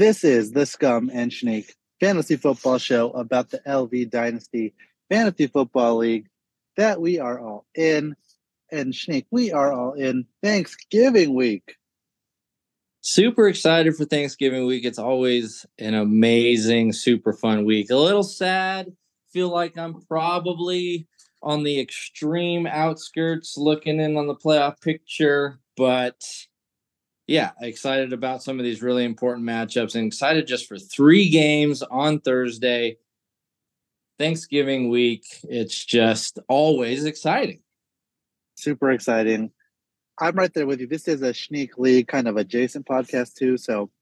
This is the Scum and Snake Fantasy Football Show about the LV Dynasty Fantasy Football League that we are all in. And Snake, we are all in Thanksgiving week. Super excited for Thanksgiving week. It's always an amazing, super fun week. A little sad. Feel like I'm probably on the extreme outskirts looking in on the playoff picture, but yeah, excited about some of these really important matchups and excited just for three games on Thursday. Thanksgiving week. It's just always exciting. Super exciting. I'm right there with you. This is a Sneak League kind of adjacent podcast too. So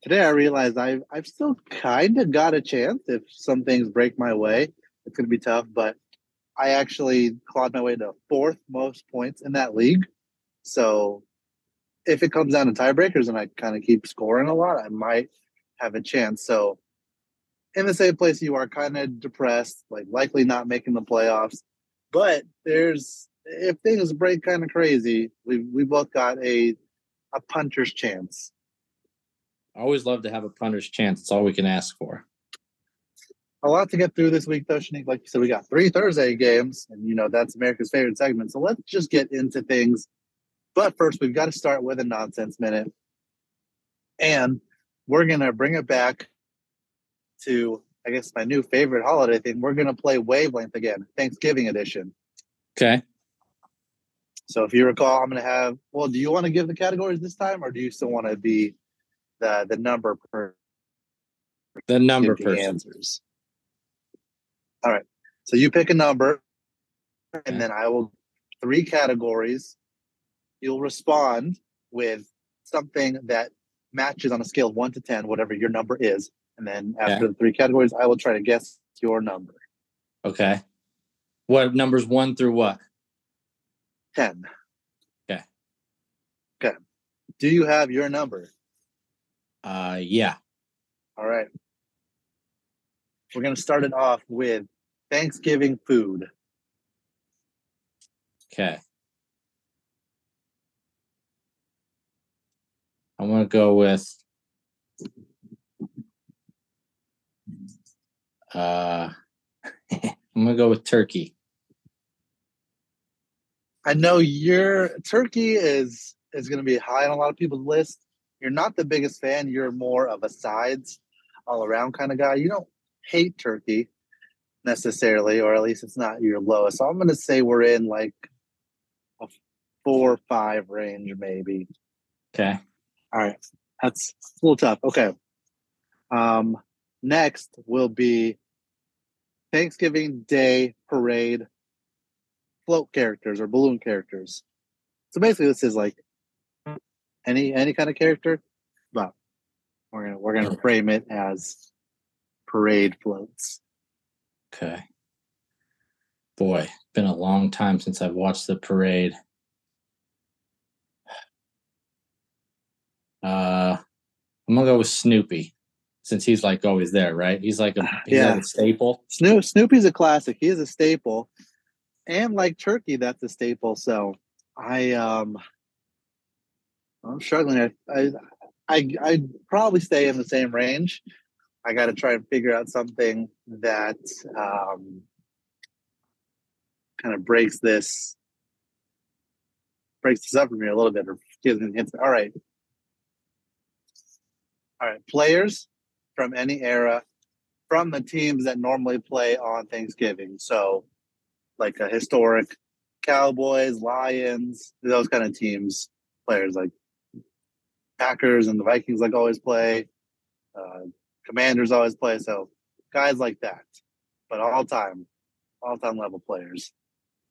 today I realized I've I've still kind of got a chance if some things break my way. It's gonna be tough, but I actually clawed my way to fourth most points in that league. So if it comes down to tiebreakers and I kind of keep scoring a lot, I might have a chance. So in the same place you are kind of depressed, like likely not making the playoffs. But there's if things break kind of crazy, we we both got a a puncher's chance. I always love to have a punter's chance. It's all we can ask for. A lot to get through this week, though, Shanique. Like you said, we got three Thursday games, and you know that's America's favorite segment. So let's just get into things but first, we've got to start with a nonsense minute. And we're going to bring it back to, I guess, my new favorite holiday thing. We're going to play Wavelength again, Thanksgiving edition. Okay. So if you recall, I'm going to have, well, do you want to give the categories this time or do you still want to be the, the number per? The number person. answers. All right. So you pick a number and then I will three categories you'll respond with something that matches on a scale of one to 10, whatever your number is. And then after the three categories, I will try to guess your number. Okay. What numbers one through what? 10. Okay. Okay. Do you have your number? Uh, yeah. All right. We're going to start it off with Thanksgiving food. Okay. I'm gonna go with uh I'm gonna go with turkey. I know your turkey is is gonna be high on a lot of people's list. You're not the biggest fan, you're more of a sides all around kind of guy. You don't hate turkey necessarily, or at least it's not your lowest. So I'm gonna say we're in like a four or five range, maybe. Okay. All right. That's a little tough. Okay. Um, next will be Thanksgiving Day parade float characters or balloon characters. So basically, this is like any any kind of character, but we're gonna we're gonna frame it as parade floats. Okay. Boy, been a long time since I've watched the parade. Uh, I'm gonna go with Snoopy, since he's like always there, right? He's like a he's yeah. like a staple. Snoop Snoopy's a classic. He is a staple, and like Turkey, that's a staple. So I um, I'm struggling. I I I probably stay in the same range. I got to try and figure out something that um, kind of breaks this breaks this up for me a little bit or gives me hints. All right, all right, players from any era from the teams that normally play on Thanksgiving. So, like a historic Cowboys, Lions, those kind of teams, players like Packers and the Vikings, like always play. Uh, commanders always play. So, guys like that, but all time, all time level players.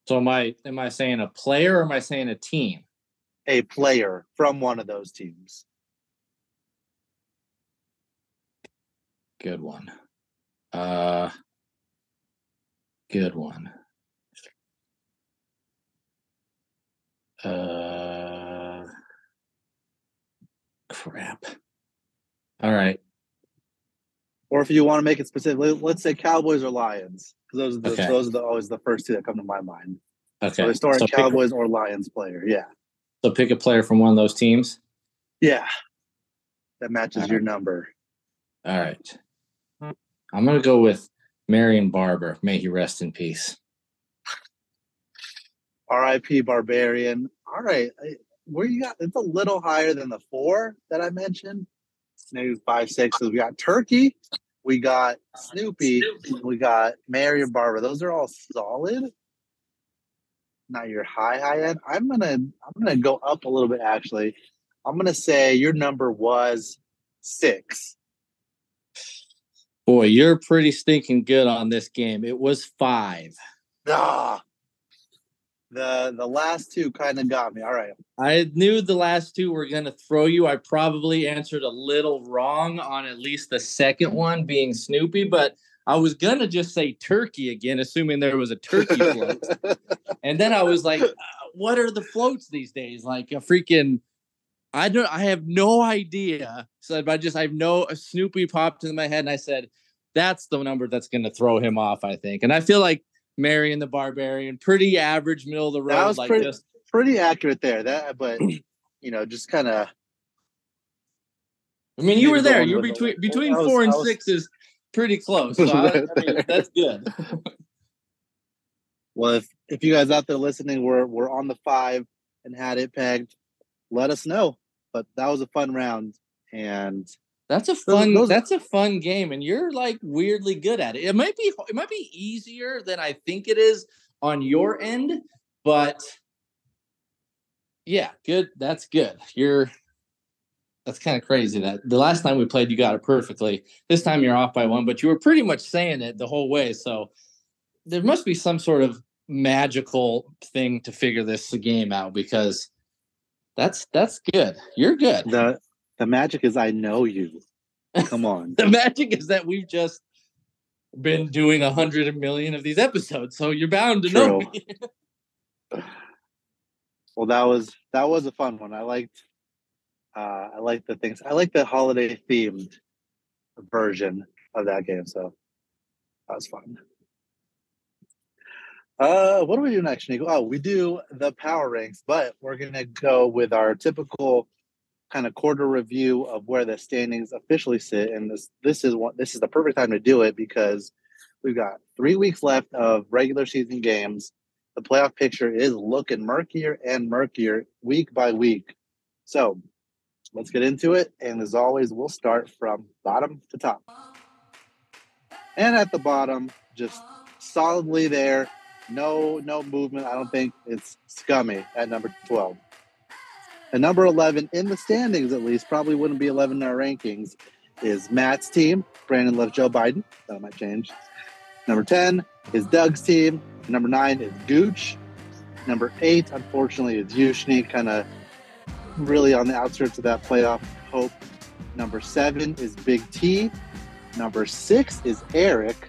So, am I am I saying a player or am I saying a team? A player from one of those teams. Good one. Uh, good one. Uh, crap. All right. Or if you want to make it specific, let's say Cowboys or Lions, because those are the, okay. those are the, always the first two that come to my mind. Okay. So historic so Cowboys a, or Lions player. Yeah. So pick a player from one of those teams. Yeah. That matches your number. All right. I'm gonna go with Marion Barber. May he rest in peace. R.I.P. Barbarian. All right, where you got? It's a little higher than the four that I mentioned. Maybe five, six. So we got Turkey, we got Snoopy, we got Marion Barber. Those are all solid. Not your high high end. I'm gonna I'm gonna go up a little bit. Actually, I'm gonna say your number was six. Boy, you're pretty stinking good on this game. It was five. Ah, the the last two kind of got me. All right. I knew the last two were gonna throw you. I probably answered a little wrong on at least the second one being Snoopy, but I was gonna just say turkey again, assuming there was a turkey float. and then I was like, uh, what are the floats these days? Like a freaking I don't I have no idea. So I just I have no a Snoopy popped into my head and I said, that's the number that's gonna throw him off, I think. And I feel like Marion the Barbarian, pretty average, middle of the road. That was like pretty, just pretty accurate there. That, but you know, just kind of. I mean, you were there. You were between between was- four and was- six is pretty close. So I, I mean, that's good. Well, if, if you guys out there listening were were on the five and had it pegged, let us know. But that was a fun round, and That's a fun. those- that's a fun game, and you're like weirdly good at it. It might be. It might be easier than I think it is on your end, but yeah, good. That's good. You're. That's kind of crazy. That the last time we played, you got it perfectly. This time you're off by one, but you were pretty much saying it the whole way. So there must be some sort of magical thing to figure this game out because that's that's good. You're good. the the magic is I know you. Come on, the magic is that we've just been doing a hundred million of these episodes, so you're bound to know True. me. well that was that was a fun one. I liked uh I liked the things. I like the holiday themed version of that game. So that was fun. Uh, what do we do next, Nico? Oh, we do the power ranks, but we're gonna go with our typical kind of quarter review of where the standings officially sit. And this this is what this is the perfect time to do it because we've got three weeks left of regular season games. The playoff picture is looking murkier and murkier week by week. So let's get into it. And as always, we'll start from bottom to top. And at the bottom, just solidly there, no no movement. I don't think it's scummy at number 12. And number 11 in the standings, at least, probably wouldn't be 11 in our rankings, is Matt's team. Brandon loves Joe Biden. That might change. Number 10 is Doug's team. Number 9 is Gooch. Number 8, unfortunately, is Yushni, kind of really on the outskirts of that playoff hope. Number 7 is Big T. Number 6 is Eric.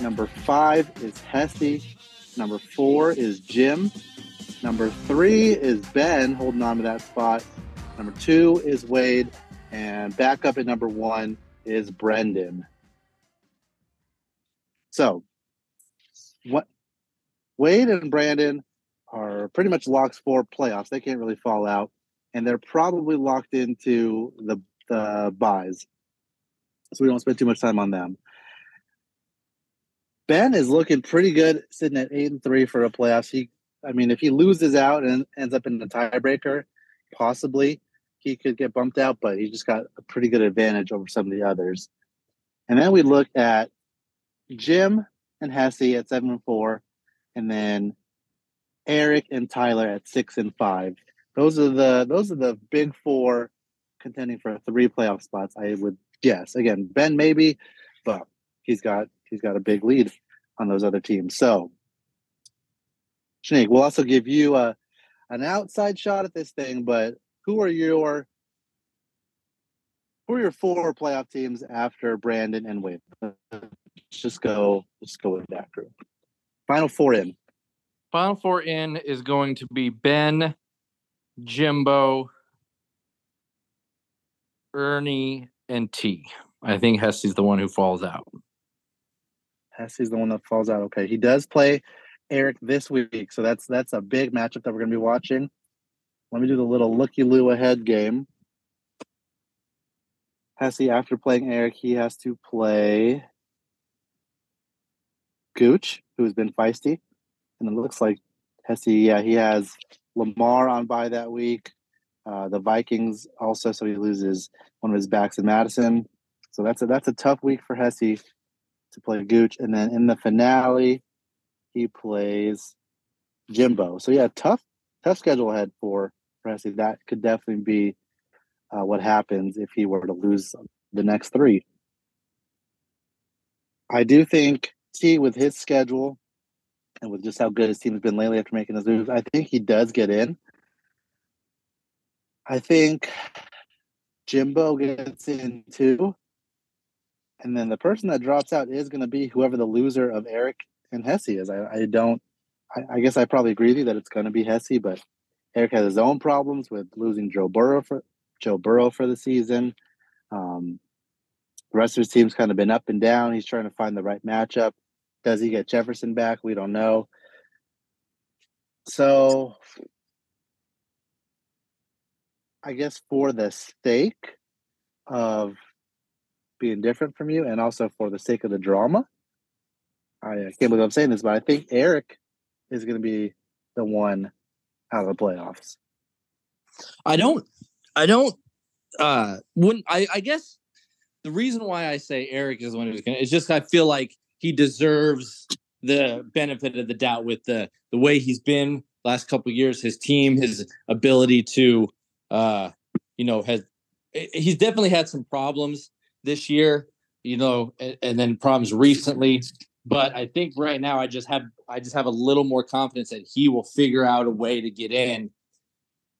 Number 5 is Hesty. Number 4 is Jim. Number three is Ben holding on to that spot. Number two is Wade. And back up at number one is Brendan. So, what Wade and Brandon are pretty much locks for playoffs. They can't really fall out. And they're probably locked into the, the buys. So, we don't spend too much time on them. Ben is looking pretty good, sitting at eight and three for a playoffs. He I mean, if he loses out and ends up in the tiebreaker, possibly he could get bumped out, but he just got a pretty good advantage over some of the others. And then we look at Jim and Hesse at seven and four, and then Eric and Tyler at six and five. Those are the those are the big four contending for three playoff spots. I would guess. Again, Ben maybe, but he's got he's got a big lead on those other teams. So Snake, we'll also give you a an outside shot at this thing, but who are your who are your four playoff teams after Brandon and Wade? Let's just go let's go with that group. Final four in. Final four in is going to be Ben, Jimbo, Ernie, and T. I think Hesty's the one who falls out. Hesse's the one that falls out. Okay. He does play Eric this week. So that's that's a big matchup that we're gonna be watching. Let me do the little looky loo ahead game. Hesse, after playing Eric, he has to play Gooch, who's been feisty. And it looks like Hesse, yeah, he has Lamar on by that week. Uh, the Vikings also, so he loses one of his backs in Mattison. So that's a that's a tough week for Hesse to play Gooch. And then in the finale, he plays Jimbo. So yeah, tough tough schedule ahead for Hesse. That could definitely be uh, what happens if he were to lose the next three. I do think T with his schedule and with just how good his team has been lately after making those moves, I think he does get in. I think Jimbo gets in too. And then the person that drops out is going to be whoever the loser of Eric and Hesse is. I, I don't, I, I, guess I probably agree with you that it's going to be Hesse, but Eric has his own problems with losing Joe Burrow for Joe Burrow for the season. Um, the rest of his team's kind of been up and down. He's trying to find the right matchup. Does he get Jefferson back? We don't know. So I guess for the sake of being different from you and also for the sake of the drama, I, can't believe I'm saying this, but I think Eric is going to be the one out of the playoffs. I don't, I don't, uh, when I, I guess the reason why I say Eric is the one who's going to, it's just I feel like he deserves the benefit of the doubt with the the way he's been last couple years, his team, his ability to, uh, you know, has he's definitely had some problems this year, you know, and, and then problems recently. But I think right now I just have I just have a little more confidence that he will figure out a way to get in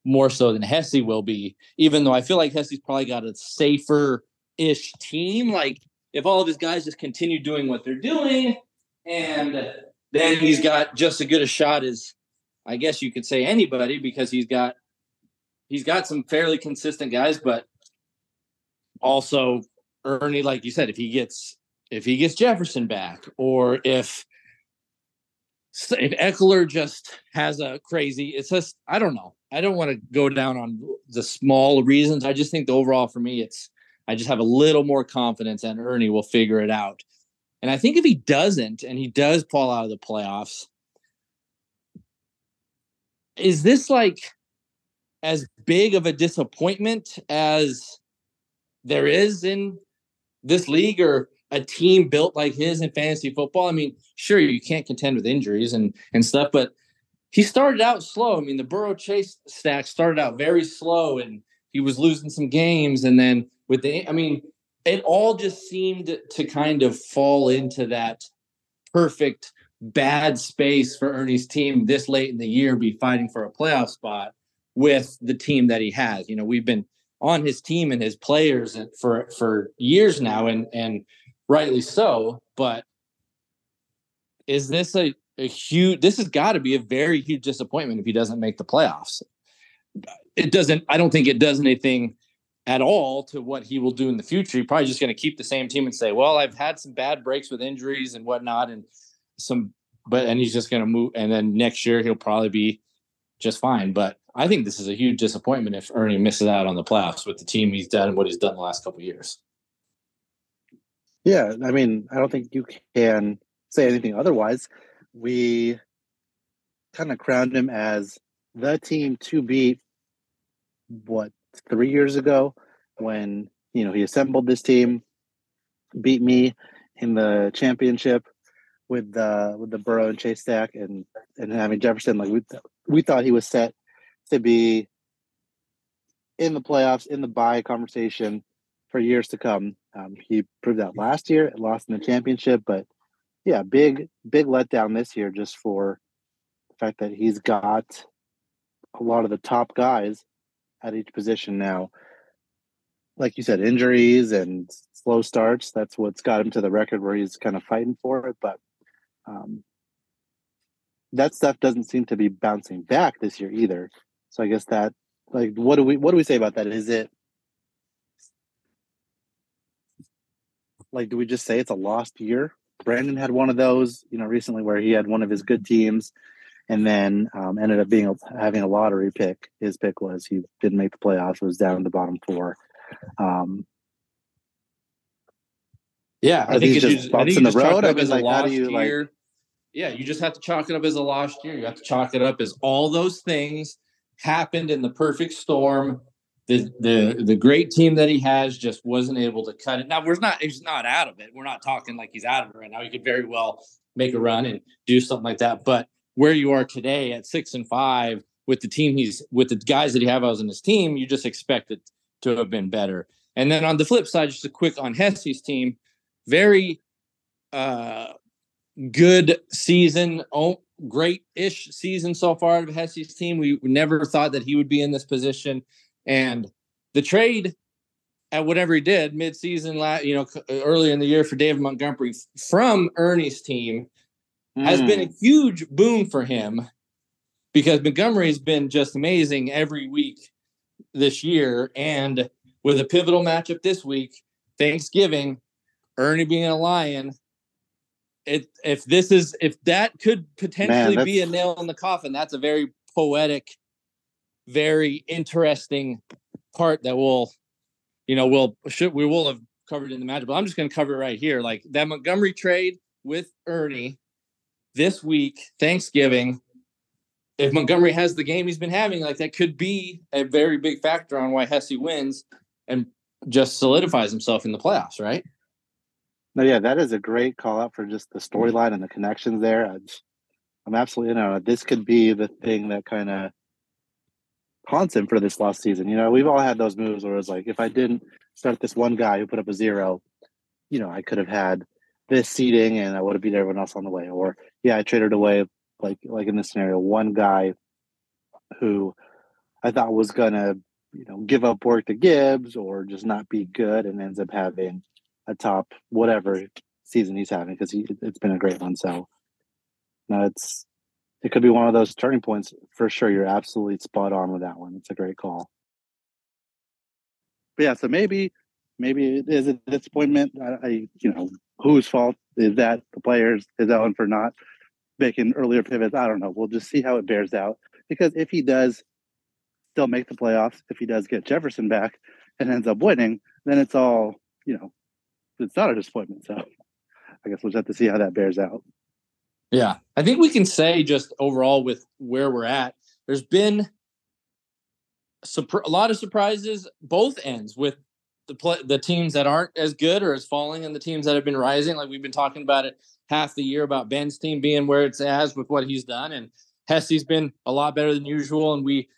more so than Hesse will be, even though I feel like Hesse's probably got a safer ish team. Like if all of his guys just continue doing what they're doing, and then he's got just as good a shot as I guess you could say anybody because he's got he's got some fairly consistent guys, but also Ernie, like you said, if he gets if he gets Jefferson back, or if if Ekeler just has a crazy, it's just I don't know. I don't want to go down on the small reasons. I just think the overall for me, it's I just have a little more confidence and Ernie will figure it out. And I think if he doesn't and he does fall out of the playoffs, is this like as big of a disappointment as there is in this league or a team built like his in fantasy football? I mean, sure, you can't contend with injuries and and stuff, but he started out slow. I mean, the Burrow Chase stack started out very slow and he was losing some games and then with the, I mean, it all just seemed to kind of fall into that perfect bad space for Ernie's team this late in the year be fighting for a playoff spot with the team that he has. You know, we've been on his team and his players for for years now and and rightly so, but is this a, a huge this has got to be a very huge disappointment if he doesn't make the playoffs. It doesn't I don't think it does anything at all to what he will do in the future. He's probably just going to keep the same team and say, "Well, I've had some bad breaks with injuries and whatnot, and some." But and he's just going to move, and then next year he'll probably be just fine. But I think this is a huge disappointment if Ernie misses out on the playoffs with the team he's done and what he's done the last couple years. Yeah, I mean, I don't think you can say anything otherwise. We kind of crowned him as the team to beat what three years ago when you know he assembled this team, beat me in the championship with the with the Burrow and Chase stack and and having Jefferson like we we thought he was set to be in the playoffs in the bye conversation for years to come. Um, he proved that last year, and lost in the championship, but yeah, big big letdown this year just for the fact that he's got a lot of the top guys at each position now. Like you said, injuries and slow starts. That's what's got him to the record where he's kind of fighting for it. But um, that stuff doesn't seem to be bouncing back this year either. So I guess that, like, what do we what do we say about that? Is it like, do we just say it's a lost year? Brandon had one of those, you know, recently where he had one of his good teams and then um, ended up being having a lottery pick. His pick was he didn't make the playoffs, was down in the bottom four. Um, Yeah, I think, just, just bumps in the road. I mean, like, how do you year. like? Yeah, you just have to chalk it up as a lost year. You have to chalk it up as all those things happened in the perfect storm. The the the great team that he has just wasn't able to cut it. Now we're not he's not out of it. We're not talking like he's out of it right now. He could very well make a run and do something like that. But where you are today at six and five with the team he's with the guys that he have on his team, you just expect it to have been better. And then on the flip side, just a quick on Hesse's team, very uh, good season, great-ish season so far of Hesse's team. We never thought that he would be in this position, and the trade at whatever he did mid-season, you know, earlier in the year for David Montgomery from Ernie's team mm. has been a hmm. huge boon for him because Montgomery has been just amazing every week this year, and with a pivotal matchup this week, Thanksgiving, Ernie being a lion. It, if this is if that could potentially Man, be a nail in the coffin, that's a very poetic, very interesting part that will, you know, we'll should we will have covered in the matchup. But I'm just going to cover it right here. Like that Montgomery trade with Ernie this week, Thanksgiving. If Montgomery has the game he's been having, like that could be a very big factor on why Hesse wins and just solidifies himself in the playoffs, right? No, yeah, that is a great call out for just the mm-hmm. storyline and the connections there. I am absolutely, you know, this could be the thing that kind of haunts him for this last season. You know, we've all had those moves where it's like, if I didn't start this one guy who put up a zero, you know, I could have had this seating and I would have beat everyone else on the way. Or yeah, I traded away like like in this scenario, one guy who I thought was gonna you know give up work to Gibbs or just not be good and ends up having a top whatever season he's having because he it's been a great one. So no, it's it could be one of those turning points for sure. You're absolutely spot on with that one. It's a great call. But yeah, so maybe maybe it is a disappointment. I, I you know whose fault is that? The players is that one for not making earlier pivots? I don't know. We'll just see how it bears out because if he does still make the playoffs if he does get Jefferson back and ends up winning, then it's all, you know, it's not a disappointment. So I guess we'll just have to see how that bears out. Yeah. I think we can say just overall with where we're at, there's been a lot of surprises both ends with the play, the teams that aren't as good or as falling and the teams that have been rising. Like we've been talking about it half the year about Ben's team being where it's as with what he's done. And Hesse's been a lot better than usual. And we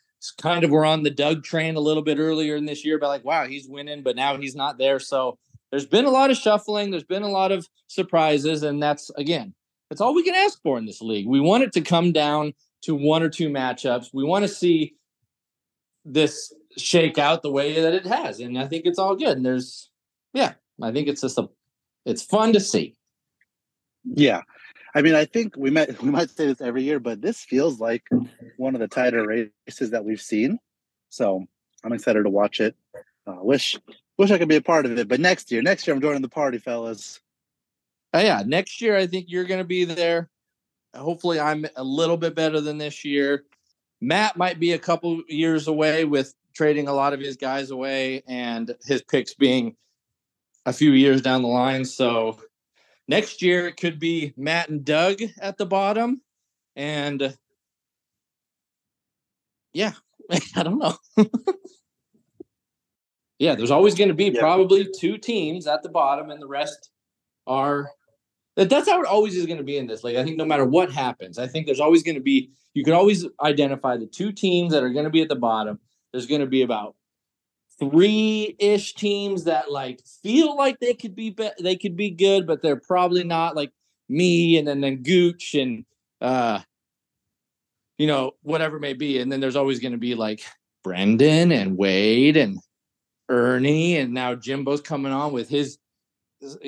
kind of were on the Doug train a little bit earlier in this year about like, wow, he's winning, but now he's not there. So there's been a lot of shuffling. There's been a lot of surprises. And that's, again, that's all we can ask for in this league. We want it to come down to one or two matchups. We want to see this shake out the way that it has. And I think it's all good. And there's, yeah, I think it's just a, it's fun to see. Yeah. I mean, I think we might we might say this every year, but this feels like one of the tighter races that we've seen. So I'm excited to watch it. Uh, wish wish I could be a part of it, but next year, next year I'm joining the party, fellas. Oh, yeah, next year I think you're going to be there. Hopefully, I'm a little bit better than this year. Matt might be a couple years away with trading a lot of his guys away and his picks being a few years down the line. So Next year, it could be Matt and Doug at the bottom. And yeah, I don't know. yeah, there's always going to be yeah. probably two teams at the bottom, and the rest are. That's how it always is going to be in this league. I think no matter what happens, I think there's always going to be. You can always identify the two teams that are going to be at the bottom. There's going to be about three ish teams that like feel like they could be, be they could be good, but they're probably not like me and then then Gooch and uh you know whatever it may be. And then there's always going to be like Brendan and Wade and Ernie and now Jimbo's coming on with his.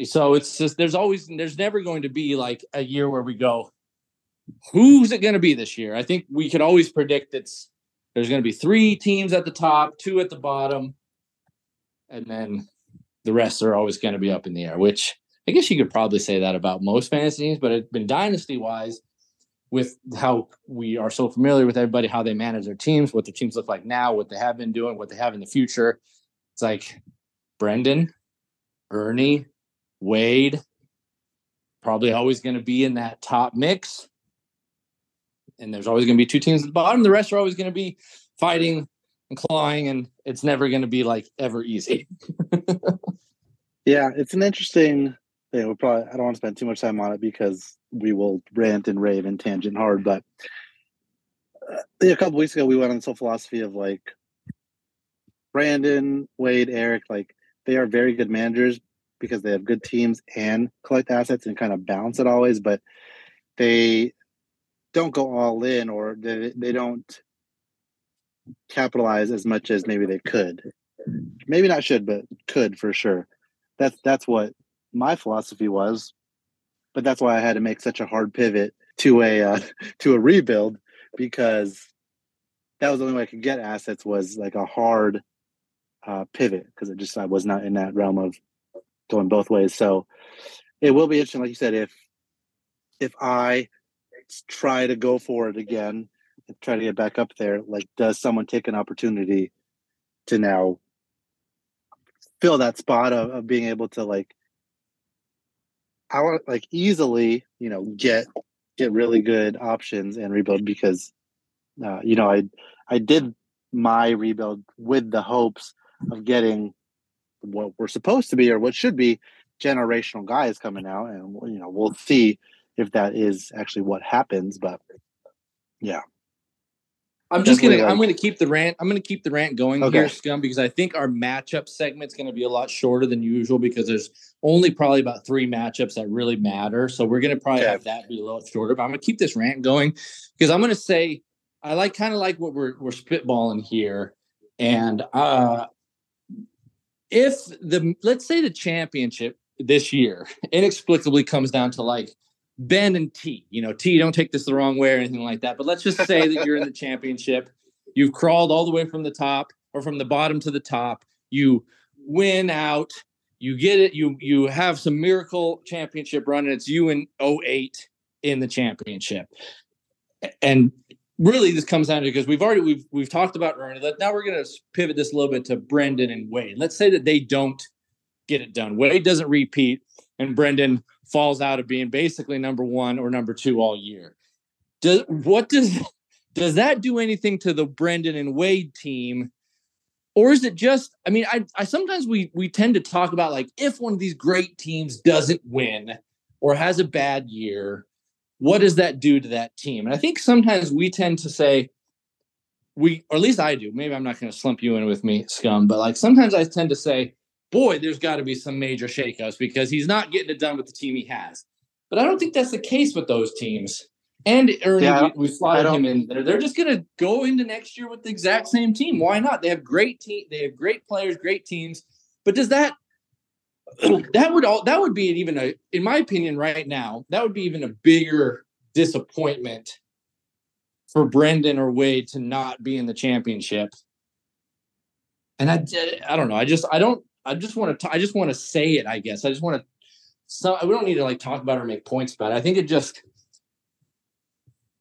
So it's just there's always there's never going to be like a year where we go, who's it going to be this year? I think we could always predict it's there's going to be three teams at the top, two at the bottom, and then the rest are always going to be up in the air. Which I guess you could probably say that about most fantasy teams, but it's been dynasty wise with how we are so familiar with everybody, how they manage their teams, what their teams look like now, what they have been doing, what they have in the future. It's like Brendan, Ernie, Wade, probably always going to be in that top mix. And there's always going to be two teams at the bottom. The rest are always going to be fighting and clawing, and it's never going to be like ever easy. yeah, it's an interesting thing. We probably I don't want to spend too much time on it because we will rant and rave and tangent hard. But uh, a couple weeks ago, we went on this whole philosophy of like Brandon, Wade, Eric, like they are very good managers because they have good teams and collect assets and kind of balance it always, but they don't go all in or they, they don't capitalize as much as maybe they could. Maybe not should, but could for sure. That's that's what my philosophy was. But that's why I had to make such a hard pivot to a uh, to a rebuild because that was the only way I could get assets was like a hard uh, pivot because it just I was not in that realm of going both ways. So it will be interesting, like you said, if if I try to go for it again and try to get back up there, like does someone take an opportunity to now fill that spot of, of being able to like I want like easily, you know, get get really good options and rebuild because uh, you know I I did my rebuild with the hopes of getting what we're supposed to be or what should be generational guys coming out, and you know we'll see if that is actually what happens. But yeah, I'm just gonna like, I'm gonna keep the rant. I'm gonna keep the rant going okay. here, scum, because I think our matchup segment's gonna be a lot shorter than usual because there's only probably about three matchups that really matter. So we're gonna probably have that be a little shorter. But I'm gonna keep this rant going because I'm gonna say I like kind of like what we're we're spitballing here, and uh if the let's say the championship this year inexplicably comes down to like Ben and T, you know, T, don't take this the wrong way or anything like that, but let's just say that you're in the championship, you've crawled all the way from the top or from the bottom to the top, you win out, you get it, you you have some miracle championship run, and it's you in 08 in the championship. And really this comes down to because we've already we've we've talked about Ernie. Now we're going to pivot this a little bit to Brendan and Wade. Let's say that they don't get it done. Wade doesn't repeat, and Brendan falls out of being basically number one or number two all year. Does what does does that do anything to the Brendan and Wade team? Or is it just, I mean, I, I sometimes we we tend to talk about like if one of these great teams doesn't win or has a bad year, what does that do to that team? And I think sometimes we tend to say, we, or at least I do, maybe I'm not going to slump you in with me, scum, but like sometimes I tend to say, boy, there's got to be some major shakeups because he's not getting it done with the team he has. But I don't think that's the case with those teams. And Ernie, yeah, we, we slotted him in there. They're just going to go into next year with the exact same team. Why not? They have great team. They have great players, great teams. But does that that would all that would be even a in my opinion right now that would be even a bigger disappointment for Brendan or Wade to not be in the championship. And I I don't know. I just I don't I just want to I just want to say it, I guess. I just want to so we don't need to like talk about or make points about it. I think it just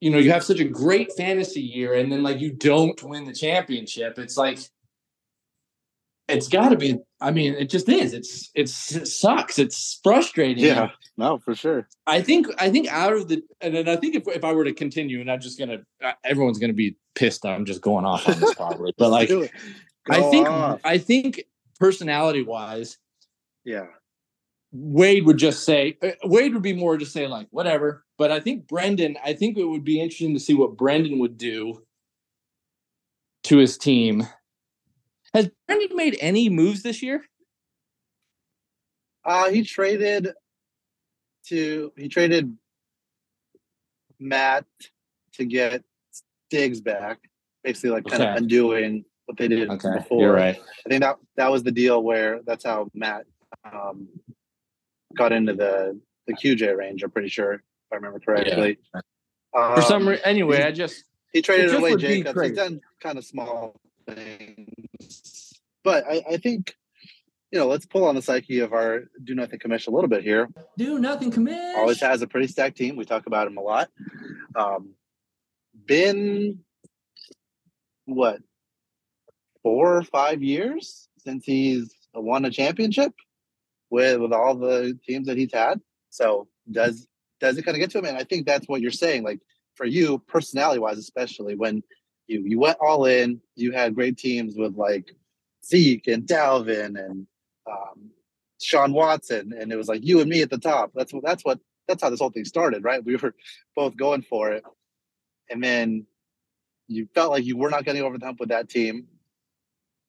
you know, you have such a great fantasy year and then like you don't win the championship. It's like it's got to be. I mean, it just is. It's it's it sucks. It's frustrating. Yeah, no, for sure. I think I think out of the and then I think if if I were to continue and I'm just gonna everyone's gonna be pissed. I'm just going off on this probably, but like I think off. I think personality wise, yeah. Wade would just say uh, Wade would be more to say like whatever. But I think Brendan, I think it would be interesting to see what Brendan would do to his team has Brendan made any moves this year? Uh, he traded to he traded Matt to get Diggs back, basically like kind okay. of undoing what they did okay. before. You're right. I think that that was the deal where that's how Matt um, got into the the QJ range. I'm pretty sure if I remember correctly. Yeah. Um, For some reason, anyway, I just he traded away Jacobs. He's done kind of small things. But I, I think you know, let's pull on the psyche of our do nothing commission a little bit here. Do nothing commission always has a pretty stacked team. We talk about him a lot. Um, been what four or five years since he's won a championship. with with all the teams that he's had. So does does it kind of get to him? And I think that's what you're saying. Like for you, personality wise, especially when you you went all in, you had great teams with like Zeke and Dalvin and um, Sean Watson, and it was like you and me at the top. That's what that's what that's how this whole thing started, right? We were both going for it, and then you felt like you were not getting over the hump with that team,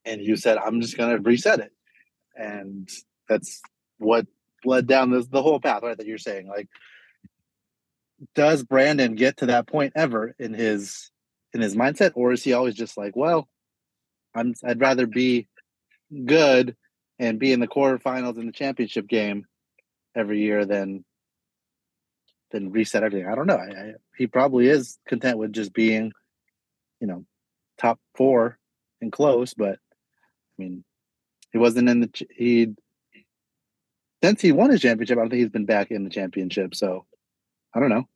and you said, "I'm just going to reset it," and that's what led down this the whole path, right? That you're saying, like, does Brandon get to that point ever in his in his mindset, or is he always just like, "Well, I'm I'd rather be good and be in the quarterfinals in the championship game every year than than reset everything. I don't know. I, I, he probably is content with just being, you know, top four and close. But I mean, he wasn't in the he since he won his championship. I don't think he's been back in the championship. So I don't know.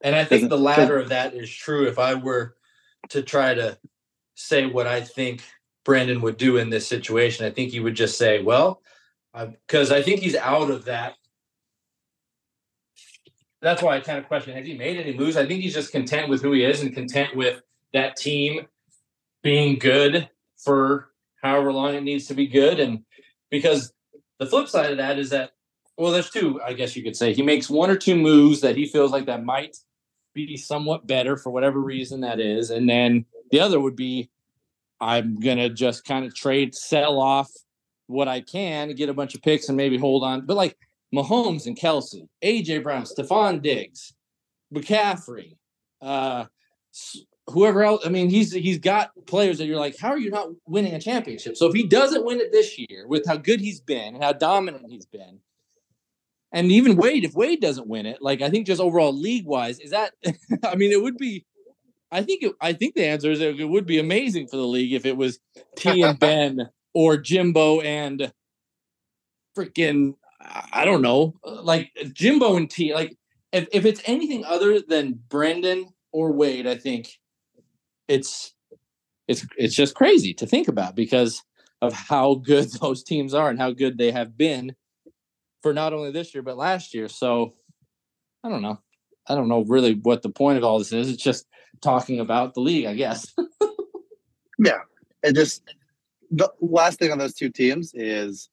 And I think Doesn't, the latter of that is true. If I were to try to say what I think Brandon would do in this situation. I think he would just say, well, uh, because I think he's out of that. That's why I kind of question has he made any moves? I think he's just content with who he is and content with that team being good for however long it needs to be good. And because the flip side of that is that, well, there's two, I guess you could say. He makes one or two moves that he feels like that might be somewhat better for whatever reason that is. And then the other would be I'm gonna just kind of trade, sell off what I can, get a bunch of picks, and maybe hold on. But like Mahomes and Kelce, AJ Brown, Stefon Diggs, McCaffrey, uh, whoever else. I mean, he's he's got players that you're like, how are you not winning a championship? So if he doesn't win it this year, with how good he's been and how dominant he's been, and even Wade, if Wade doesn't win it, like I think just overall league wise, is that? I mean, it would be I think it, I think the answer is it would be amazing for the league if it was T and Ben or Jimbo and freaking I don't know, like Jimbo and T. Like if, if it's anything other than Brendan or Wade, I think it's it's it's just crazy to think about because of how good those teams are and how good they have been for not only this year but last year. So I don't know. I don't know really what the point of all this is. It's just talking about the league, I guess. yeah. And just the last thing on those two teams is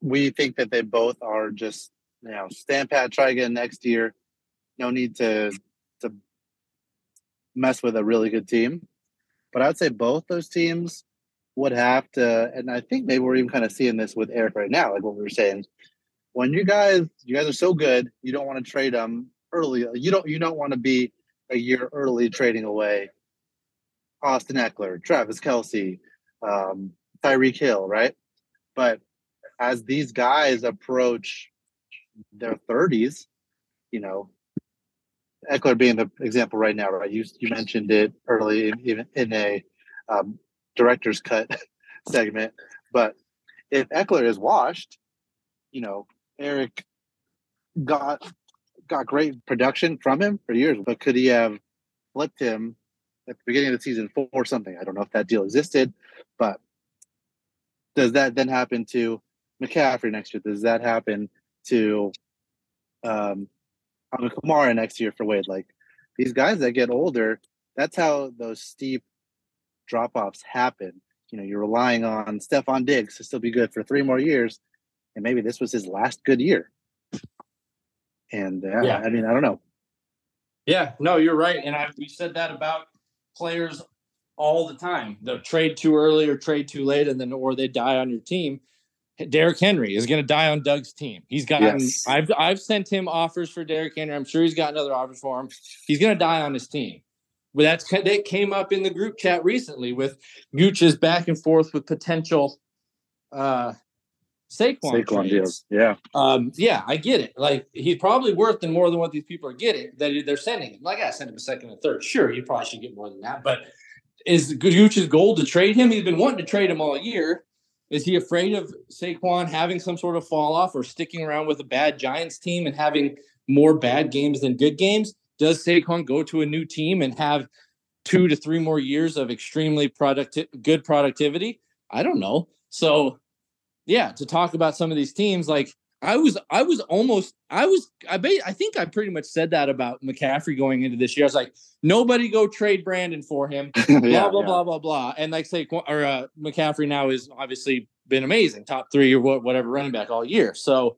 we think that they both are just, you know, stand pat, try again next year. No need to to mess with a really good team. But I would say both those teams would have to, and I think maybe we're even kind of seeing this with Eric right now, like what we were saying. When you guys, you guys are so good, you don't want to trade them early. You don't, you don't want to be a year early trading away Austin Ekeler, Travis Kelce, um, Tyreek Hill, right? But as these guys approach their 30s, you know, Ekeler being the example right now, right? You you mentioned it early, even in a um, director's cut segment. But if Ekeler is washed, you know, Eric got got great production from him for years, but could he have flipped him at the beginning of the season for something? I don't know if that deal existed, but does that then happen to McCaffrey next year? Does that happen to um, Kamara next year for Wade? Like these guys that get older, that's how those steep drop offs happen. You know, you're relying on Stefon Diggs to still be good for three more years, and maybe this was his last good year. And uh, yeah, I mean, I don't know. Yeah, no, you're right. And I, we said that about players all the time. They'll trade too early or trade too late, and then or they die on your team. Derrick Henry is going to die on Doug's team. He's gotten. Yes. I've I've sent him offers for Derrick Henry. I'm sure he's gotten other offers for him. He's going to die on his team. But that's that came up in the group chat recently with Gooch's back and forth with potential uh, Saquon, Saquon deals. Yeah. Um, yeah, I get it. Like he's probably worth than more than what these people are getting that they're sending him. Like I sent him a second and third. Sure, you probably should get more than that. But is Gucci's goal to trade him? He's been wanting to trade him all year. Is he afraid of Saquon having some sort of fall off or sticking around with a bad Giants team and having more bad games than good games? Does Saquon go to a new team and have two to three more years of extremely productive, good productivity? I don't know. So yeah, to talk about some of these teams. Like I was, I was almost, I was, I bet, I think I pretty much said that about McCaffrey going into this year. I was like, nobody go trade Brandon for him. Blah yeah, blah yeah. blah blah blah. And like say, or uh, McCaffrey now is obviously been amazing, top three or whatever running back all year. So,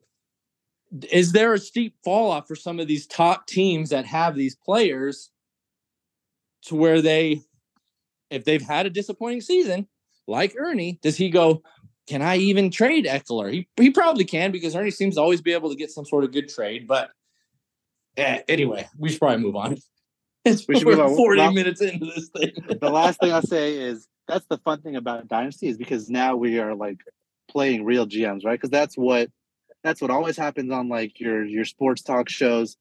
is there a steep fall off for some of these top teams that have these players to where they, if they've had a disappointing season, like Ernie, does he go? Can I even trade Ekeler? He he probably can because Ernie seems to always be able to get some sort of good trade. But eh, anyway, we should probably move on. It's We should we're move on. 40 Well- minutes into this thing. the last thing I'll say is that's the fun thing about Dynasty is because now we are like playing real GMs, right? Because that's what that's what always happens on like your your sports talk shows.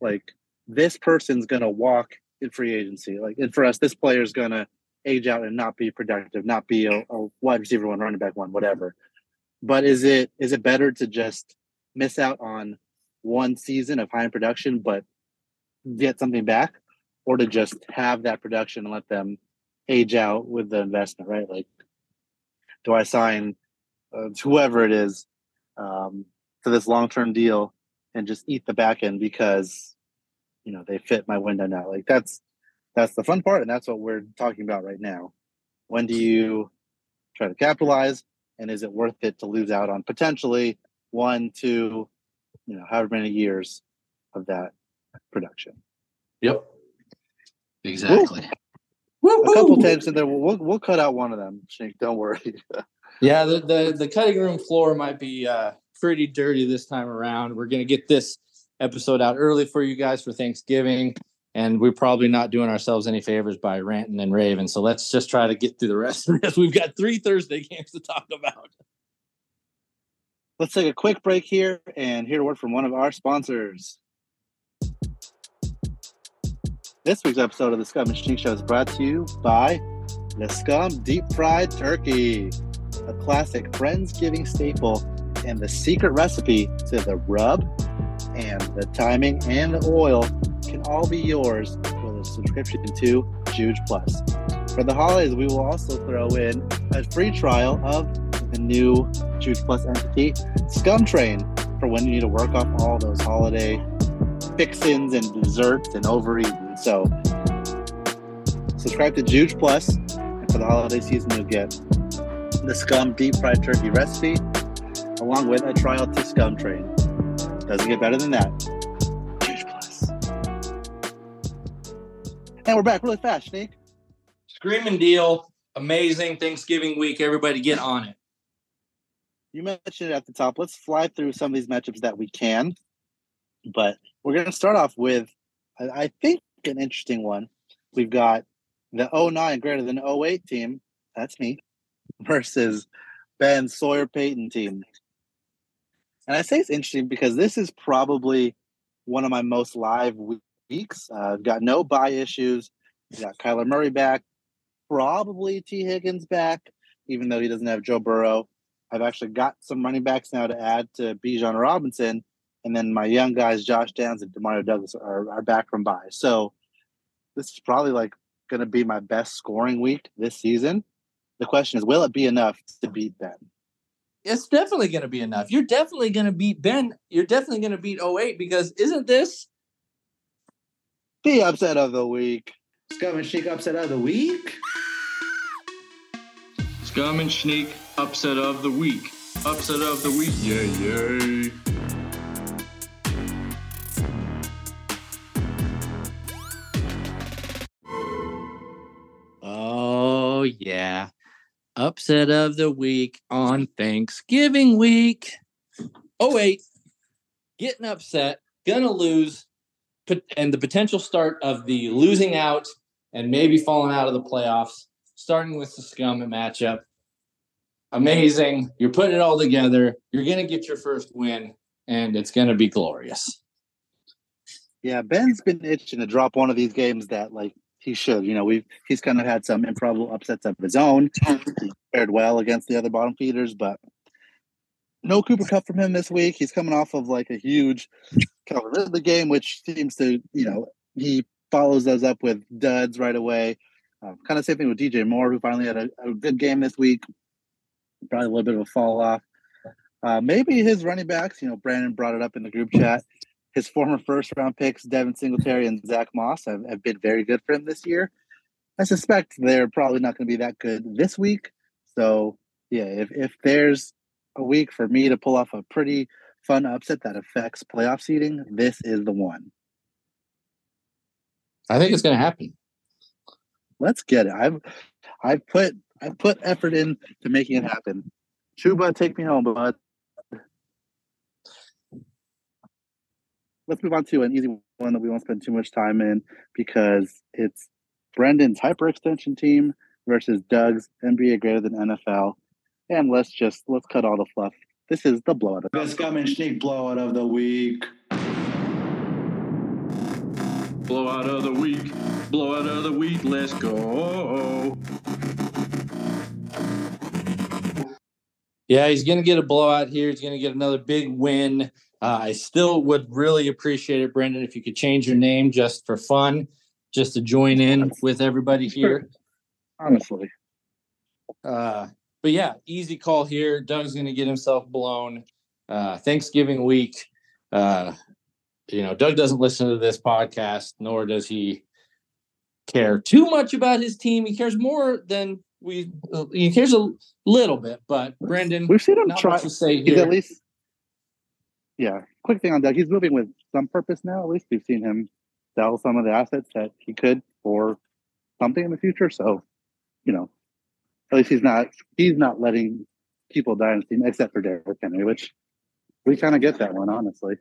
Like this person's gonna walk in free agency. Like and for us, this player's gonna age out and not be productive, not be a, a wide receiver one, running back one, whatever. But is it is it better to just miss out on one season of high production but get something back? Or to just have that production and let them age out with the investment, right? Like, do I sign uh, whoever it is um, to this long term deal and just eat the back end because you know they fit my window now? Like that's that's the fun part, and that's what we're talking about right now. When do you try to capitalize, and is it worth it to lose out on potentially one, two, you know, however many years of that production? Yep. Exactly. A couple times in there, we'll, we'll we'll cut out one of them. Shink, don't worry. Yeah, the, the the cutting room floor might be uh, pretty dirty this time around. We're gonna get this episode out early for you guys for Thanksgiving, and we're probably not doing ourselves any favors by ranting and raving. So let's just try to get through the rest of this. We've got three Thursday games to talk about. Let's take a quick break here and hear a word from one of our sponsors. This week's episode of the Scum and Stink Show is brought to you by the Scum Deep Fried Turkey, a classic Friendsgiving staple and the secret recipe to the rub and the timing and the oil can all be yours with a subscription to Juge Plus. For the holidays, we will also throw in a free trial of the new Juge Plus entity, Scum Train, for when you need to work off all those holiday fixins and desserts and overeating. So subscribe to Juge Plus, and for the holiday season, you'll get the Scum deep fried turkey recipe, along with a trial to Scum Train. Doesn't get better than that. Juge Plus. And we're back really fast, Snake. Screaming deal, amazing Thanksgiving week. Everybody get on it. You mentioned it at the top. Let's fly through some of these matchups that we can. But we're going to start off with, I I think, an interesting one. We've got the 09 greater than 08 team. That's me. Versus Ben Sawyer Payton team. And I say it's interesting because this is probably one of my most live weeks. Uh, I've got no buy issues. We've got Kyler Murray back. Probably Tee Higgins back, even though he doesn't have Joe Burrow. I've actually got some running backs now to add to Bijan Robinson, and then my young guys, Josh Downs and Demario Douglas, are, are back from bye. So this is probably like going to be my best scoring week this season. The question is, will it be enough to beat Ben? It's definitely going to be enough. You're definitely going to beat Ben. You're definitely going to beat 08 because isn't this The upset of the week. Scum and Chic upset of the week. Scum and Sneak upset of the week. Upset of the week. Yay, yay. Oh, yeah. Upset of the week on Thanksgiving week. Oh, wait. Getting upset, gonna lose, and the potential start of the losing out and maybe falling out of the playoffs, starting with the scum matchup. Amazing. You're putting it all together. You're gonna get your first win, and it's gonna be glorious. Yeah, Ben's been itching to drop one of these games that like he should. You know, we've he's kind of had some improbable upsets of his own. He fared well against the other bottom feeders, but no Cooper Kupp from him this week. He's coming off of like a huge Calvin Ridley game, which seems to, you know, he follows those up with duds right away. Um, kind of same thing with DJ Moore, who finally had a, a good game this week. Probably a little bit of a fall off. Uh, maybe his running backs, you know, Brandon brought it up in the group chat. His former first round picks, Devin Singletary and Zach Moss, have, have been very good for him this year. I suspect they're probably not going to be that good this week. So, yeah, if, if there's a week for me to pull off a pretty fun upset that affects playoff seeding, this is the one. I think it's going to happen. Let's get it. I've I've put I've put effort in to making it happen. Chuba, take me home, bud. Let's move on to an easy one that we won't spend too much time in because it's Brendan's hyperextension team versus Doug's NBA greater than NFL. And let's just let's cut all the fluff. This is the blowout. of- the week. Best Gum and Sneak blowout of the week. Blowout of the week. Blowout of the week. Let's go. Yeah, he's going to get a blowout here. He's going to get another big win. Uh, I still would really appreciate it, Brendan, if you could change your name just for fun, just to join in with everybody here. Honestly. Uh, but yeah, easy call here. Doug's going to get himself blown. Uh, Thanksgiving week. Uh, you know, Doug doesn't listen to this podcast, nor does he care too much about his team. He cares more than we. He cares a little bit, but Brendan, We've seen him try to say he's here. at least yeah. Quick thing on Doug. He's moving with some purpose now. At least we've seen him sell some of the assets that he could for something in the future. So, you know, at least he's not he's not letting people die on his team except for Derrick Henry, which we kind of get that one, honestly.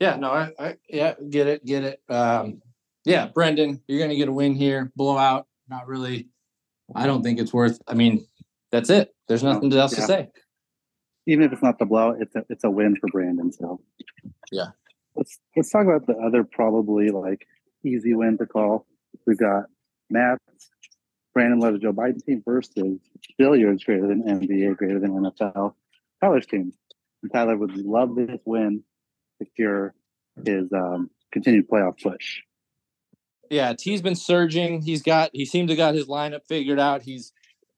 Yeah, no, I, I yeah, get it, get it. Um, yeah, Brendan, you're gonna get a win here. Blowout. Not really. I don't think it's worth. I mean, that's it. There's No, nothing else to say. Even if it's not the blowout, it's a it's a win for Brandon. So Yeah. Let's let's talk about the other probably like easy win to call. We've got Matt Brandon loves Joe Biden team versus Billiards greater than NBA, greater than NFL. Tyler's team. And Tyler would love this win to secure his um, continued playoff push. Yeah, T's been surging. He's got he seemed to got his lineup figured out. He's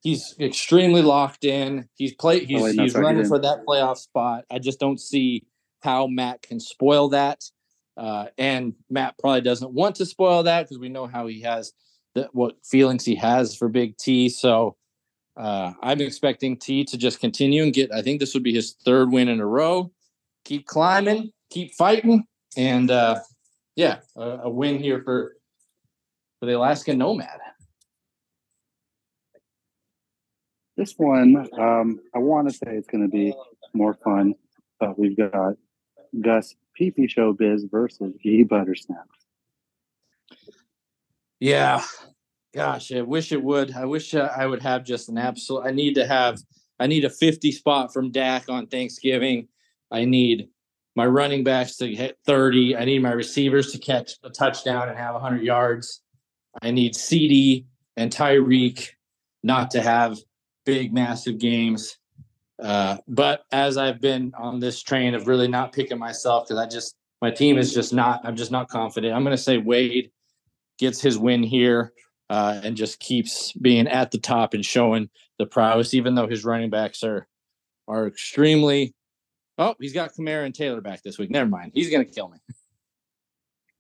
he's extremely locked in. He's play he's wait, he's running for that playoff spot. I just don't see how Matt can spoil that. Uh, and Matt probably doesn't want to spoil that because we know how he has the, what feelings he has for Big T. So uh, I'm expecting T to just continue and get. I think this would be his third win in a row. Keep climbing, keep fighting, and uh, yeah, a, a win here for for the Alaska Nomad. This one, um, I want to say it's going to be more fun, but we've got Gus PP Showbiz versus G Buttersnap. Yeah, gosh, I wish it would. I wish uh, I would have just an absolute. I need to have. I need a 50 spot from Dak on Thanksgiving. I need my running backs to hit 30. I need my receivers to catch a touchdown and have 100 yards. I need CeeDee and Tyreek not to have big, massive games. Uh, but as I've been on this train of really not picking myself because I just my team is just not. I'm just not confident. I'm going to say Wade gets his win here uh, and just keeps being at the top and showing the prowess, even though his running backs are are extremely. Oh, he's got Kamara and Taylor back this week. Never mind. He's going to kill me.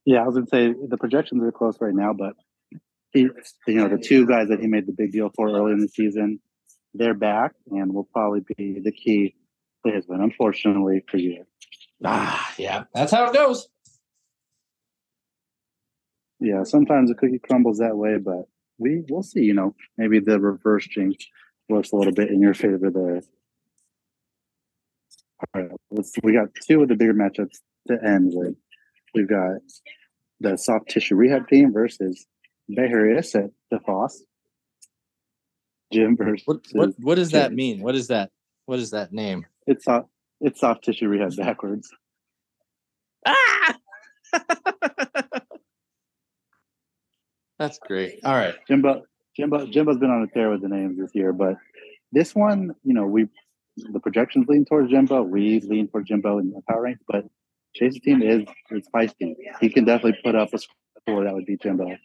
Yeah, I was going to say the projections are close right now, but he, you know, the two guys that he made the big deal for early in the season, they're back and will probably be the key to his win. Unfortunately for you. Ah, yeah, that's how it goes. Yeah, sometimes the cookie crumbles that way, but we we'll see. You know, maybe the reverse jinx works a little bit in your favor there. All right, let's, we got two of the bigger matchups to end with. We've got the soft tissue rehab team versus Beharius at DeFoss. Jim versus What what what does that mean? What is that? What is that name? It's soft. It's soft tissue rehab backwards. Ah! That's great. All right. Jimbo, Jimbo, Jimbo's been on a tear with the names this year, but this one, you know, we the projections lean towards Jimbo. We lean towards Jimbo in the power rank, but Chase's team is is feisty. He can definitely put up a score that would beat Jimbo.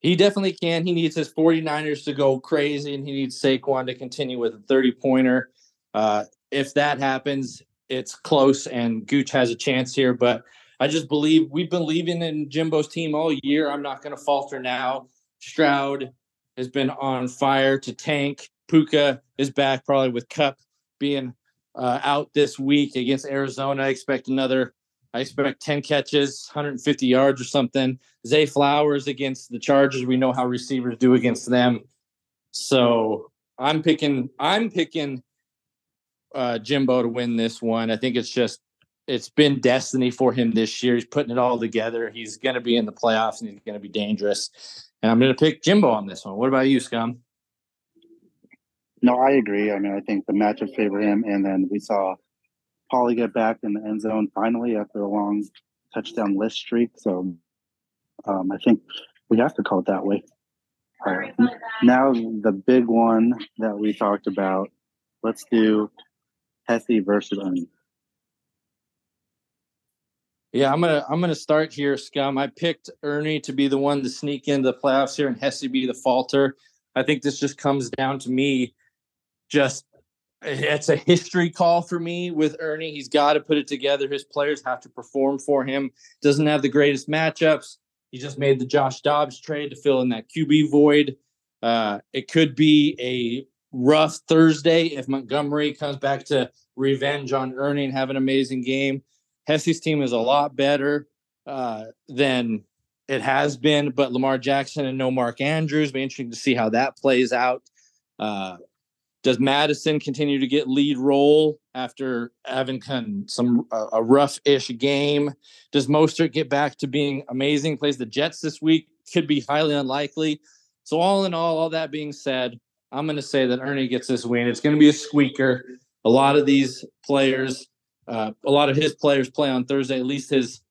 He definitely can. He needs his 49ers to go crazy and he needs Saquon to continue with a 30 pointer. Uh, if that happens, it's close and Gooch has a chance here. But I just believe we've been believing in Jimbo's team all year. I'm not going to falter now. Stroud has been on fire to tank. Puka is back probably with Kupp being uh, out this week against Arizona. I expect another. I expect 10 catches, 150 yards or something. Zay Flowers against the Chargers. We know how receivers do against them. So I'm picking. I'm picking uh, Jimbo to win this one. I think it's just it's been destiny for him this year. He's putting it all together. He's going to be in the playoffs and he's going to be dangerous. And I'm going to pick Jimbo on this one. What about you, Scum? No, I agree. I mean, I think the matchup favor him, and then we saw Paulie get back in the end zone finally after a long touchdown list streak. So um, I think we have to call it that way. Uh, now the big one that we talked about. Let's do Hesse versus Ernie. Yeah, I'm gonna I'm gonna start here, Scum. I picked Ernie to be the one to sneak into the playoffs here, and Hesse be the falter. I think this just comes down to me. Just it's a history call for me with Ernie. He's got to put it together. His players have to perform for him. Doesn't have the greatest matchups. He just made the Josh Dobbs trade to fill in that QB void. Uh, it could be a rough Thursday if Montgomery comes back to revenge on Ernie and have an amazing game. Hesse's team is a lot better uh, than it has been, but Lamar Jackson and no Mark Andrews. Be interesting to see how that plays out. Uh, does Mattison continue to get lead role after having some uh, a rough-ish game? Does Mostert get back to being amazing? Plays the Jets this week could be highly unlikely. So all in all, all that being said, I'm going to say that Ernie gets this win. It's going to be a squeaker. A lot of these players uh, a lot of his players play on Thursday, at least his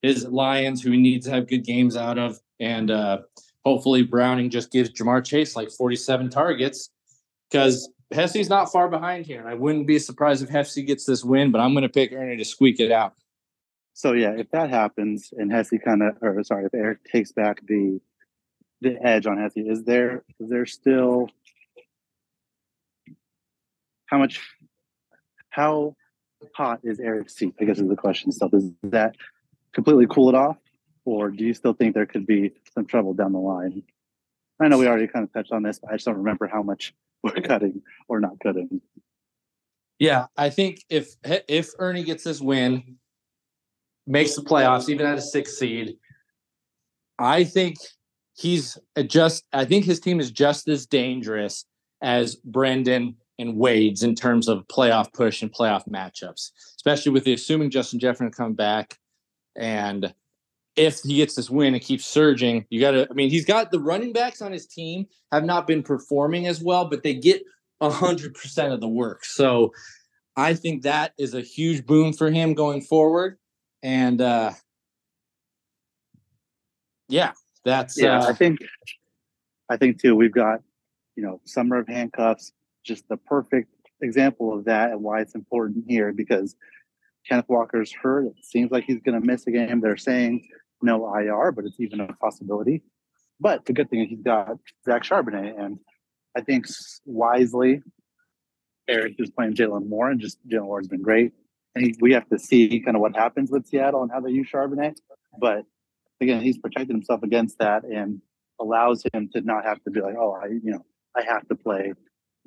his Lions, who he needs to have good games out of, and uh, hopefully Browning just gives Ja'Marr Chase like 47 targets because Hesse's not far behind here. And I wouldn't be surprised if Hesse gets this win, but I'm going to pick Ernie to squeak it out. So yeah, if that happens and Hesse kind of, or sorry, if Eric takes back the the edge on Hesse, is there is there still how much how hot is Eric's seat? I guess is the question. So does that completely cool it off, or do you still think there could be some trouble down the line? I know we already kind of touched on this, but I just don't remember how much we're cutting or not cutting. Yeah, I think if if Ernie gets this win, makes the playoffs, even at a six seed, I think he's just. I think his team is just as dangerous as Brendan and Wade's in terms of playoff push and playoff matchups, especially with the assuming Justin Jefferson come back. And if he gets this win and keeps surging, you got to, I mean, he's got the running backs on his team have not been performing as well, but they get 100% of the work. So I think that is a huge boon for him going forward. And uh, yeah, that's, yeah, uh, I think, I think too, we've got, you know, summer of handcuffs, just the perfect example of that and why it's important here because Kenneth Walker's hurt. It seems like he's going to miss a game. They're saying no IR, but it's even a possibility. But the good thing is he's got Zach Charbonnet, and I think wisely, Eric is playing Jalen Moore, and just Jalen Moore has been great. And he, we have to see kind of what happens with Seattle and how they use Charbonnet. But again, he's protected himself against that and allows him to not have to be like, oh, I, you know, I have to play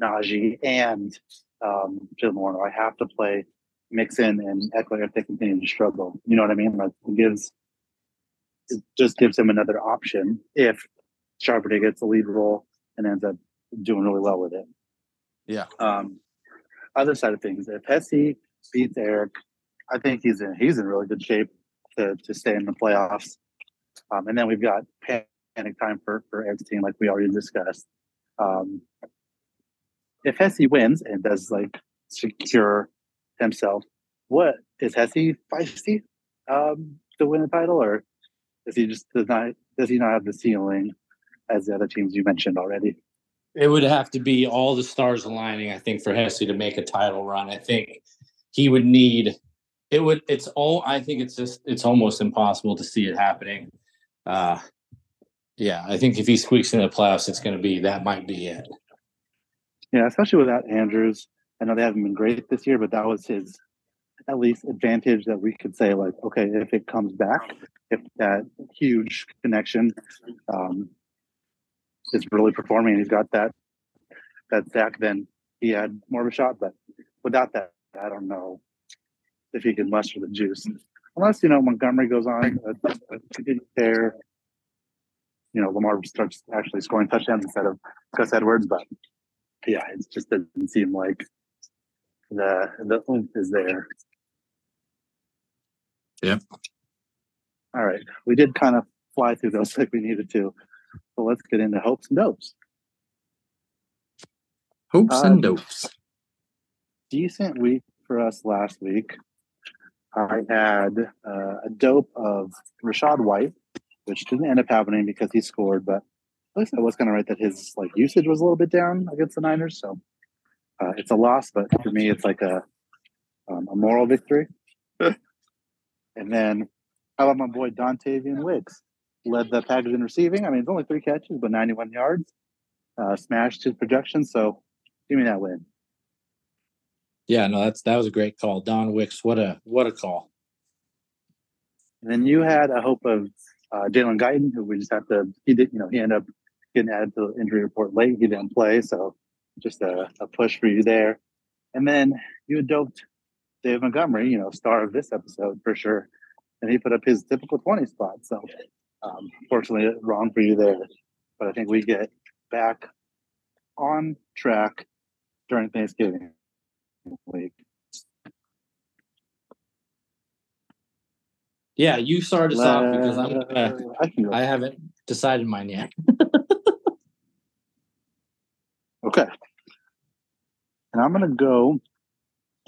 Najee and um, Jaylen Warren. I have to play Mixon and Ekeler if they continue to struggle. You know what I mean? Like it gives it just gives him another option if Charbonnet gets the lead role and ends up doing really well with it. Yeah. Um, other side of things, if Hesse beats Eric, I think he's in he's in really good shape to to stay in the playoffs. Um, and then we've got panic time for for Eric's team, like we already discussed. Um, if Hesse wins and does like secure himself, what is Hesse feisty um, to win the title, or does he just does not does he not have the ceiling as the other teams you mentioned already? It would have to be all the stars aligning, I think, for Hesse to make a title run. I think he would need it would it's all I think it's just it's almost impossible to see it happening. Uh yeah, I think if he squeaks in the playoffs, it's going to be that might be it. Yeah, especially without Andrews. I know they haven't been great this year, but that was his at least advantage that we could say like, okay, if it comes back, if that huge connection um, is really performing, and he's got that that sack, then he had more of a shot. But without that, I don't know if he can muster the juice. Unless you know Montgomery goes on a continued tear, you know Lamar starts actually scoring touchdowns instead of Gus Edwards. But yeah, it just doesn't seem like the the oomph is there. Yep. All right, we did kind of fly through those like we needed to. So let's get into hopes and dopes. Hopes Um, and dopes. decent week for us last week. I had uh, a dope of Rachaad White, which didn't end up happening because he scored, but at least I was kind of right that his like usage was a little bit down against the Niners. So uh, it's a loss, but for me, it's like a um, a moral victory. and then how about my boy Dontayvion Wicks? Led the package in receiving. I mean, it's only three catches, but 91 yards. Uh, smashed his projection. So give me that win. Yeah, no, that's that was a great call. Don Wicks, what a what a call. And then you had a hope of uh, Jalen Guyton, who we just have to. He did, you know, he ended up getting added to the injury report late. He didn't play, so just a, a push for you there. And then you doped Dave Montgomery, you know, star of this episode for sure, and he put up his typical twenty spot. So, um, fortunately, wrong for you there. But I think we get back on track during Thanksgiving week. Yeah, you start us off because I'm gonna, I. I haven't decided mine yet. Okay. And I'm gonna go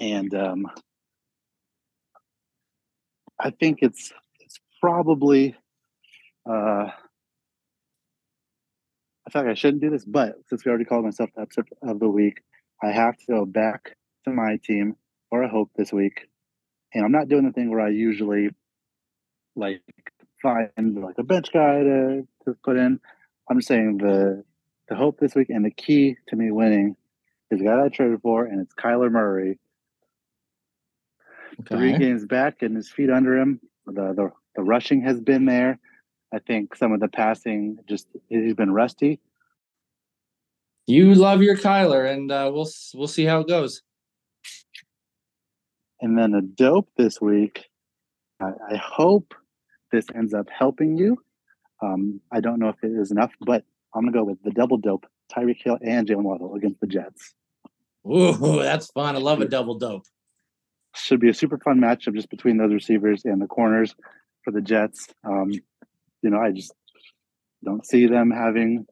and um I think it's it's probably uh I feel like I shouldn't do this, but since we already called myself the upset of the week, I have to go back to my team for a hope this week. And I'm not doing the thing where I usually like find like a bench guy to, to put in. I'm just saying the the hope this week and the key to me winning is the guy I traded for, and it's Kyler Murray. Three games back and his feet under him. The, the the rushing has been there. I think some of the passing just he's been rusty. You love your Kyler, and uh, we'll we'll see how it goes. And then a dope this week. I, I hope this ends up helping you. Um, I don't know if it is enough, but I'm gonna go with the double dope, Tyreek Hill and Jaylen Waddle against the Jets. Ooh, that's fun. I love a double dope. Should be a super fun matchup just between those receivers and the corners for the Jets. Um, you know, I just don't see them having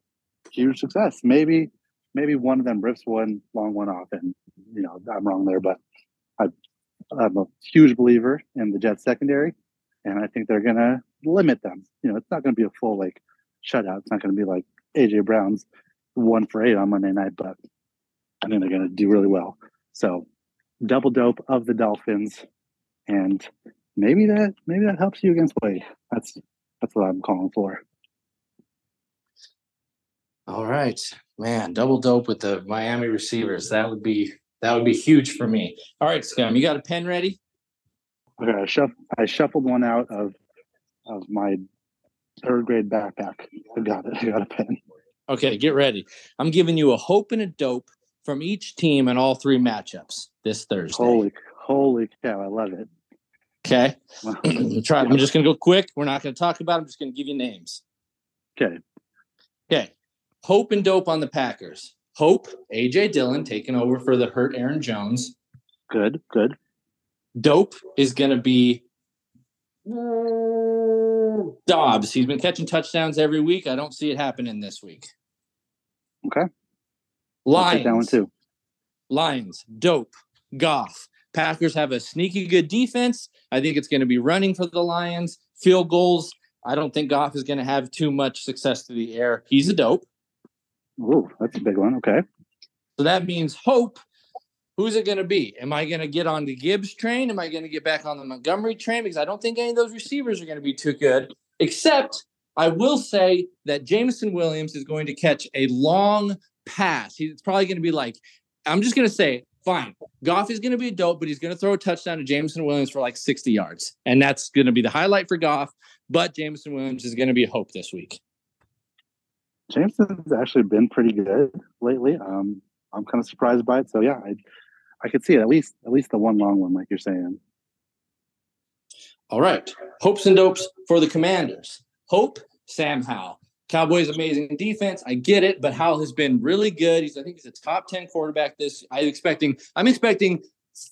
huge success. Maybe, maybe one of them rips one long one off, and you know, I'm wrong there. But I, I'm a huge believer in the Jets secondary, and I think they're gonna limit them. You know, it's not gonna be a full like shutout. It's not gonna be like AJ Brown's one for eight on Monday night, but I think they're gonna do really well. So double dope of the Dolphins, and maybe that maybe that helps you against Wade. That's that's what I'm calling for. All right, man, double dope with the Miami receivers. That would be that would be huge for me. All right, Scum, you got a pen ready? Okay, I, shuff, I shuffled one out of of my third grade backpack. I got it. I got a pen. Okay, get ready. I'm giving you a hope and a dope from each team in all three matchups this Thursday. Holy holy cow! I love it. Okay, try. I'm just gonna go quick. We're not gonna talk about. it. I'm just gonna give you names. Okay, Okay, hope and dope on the Packers. Hope AJ Dillon taking over for the hurt Aaron Jones. good, good. Dope is going to be Doubs. He's been catching touchdowns every week. I don't see it happening this week. Okay. I'll that one too. Lions. Dope. Goff. Packers have a sneaky good defense. I think it's going to be running for the Lions. Field goals. I don't think Goff is going to have too much success to the air. He's a dope. Ooh, that's a big one. Okay. So that means hope. Who's it going to be? Am I going to get on the Gibbs train? Am I going to get back on the Montgomery train? Because I don't think any of those receivers are going to be too good, except I will say that Jameson Williams is going to catch a long pass. He's probably going to be like, I'm just going to say, fine. Goff is going to be a dope, but he's going to throw a touchdown to Jameson Williams for like 60 yards. And that's going to be the highlight for Goff. But Jameson Williams is going to be a hope this week. Jameson's actually been pretty good lately. Um, I'm kind of surprised by it. So yeah, I, I could see it at least at least the one long one, like you're saying. All right, hopes and dopes for the Commanders. Hope Sam Howell. Cowboys amazing defense. I get it, but Howell has been really good. He's I think he's a top 10 quarterback this I'm expecting I'm expecting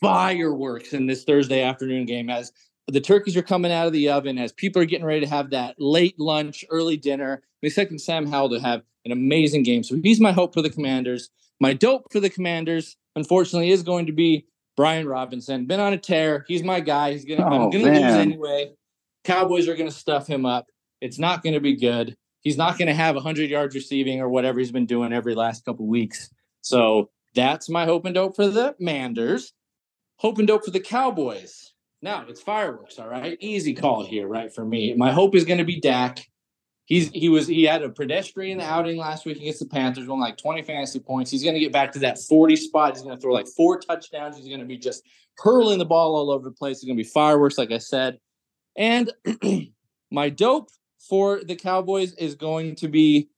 fireworks in this Thursday afternoon game as the turkeys are coming out of the oven as people are getting ready to have that late lunch, early dinner. I'm expecting Sam Howell to have an amazing game. So he's my hope for the Commanders. My dope for the Commanders, unfortunately, is going to be Brian Robinson. Been on a tear. He's my guy. He's gonna. Oh, I'm gonna man. lose anyway. Cowboys are gonna stuff him up. It's not gonna be good. He's not gonna have 100 yards receiving or whatever he's been doing every last couple weeks. So that's my hope and dope for the Manders. Hope and dope for the Cowboys. Now it's fireworks, all right. Easy call here, right? For me, my hope is going to be Dak. He's he was he had a pedestrian outing last week against the Panthers, won like 20 fantasy points. He's going to get back to that 40 spot. He's going to throw like four touchdowns. He's going to be just hurling the ball all over the place. It's going to be fireworks, like I said. And my dope for the Cowboys is going to be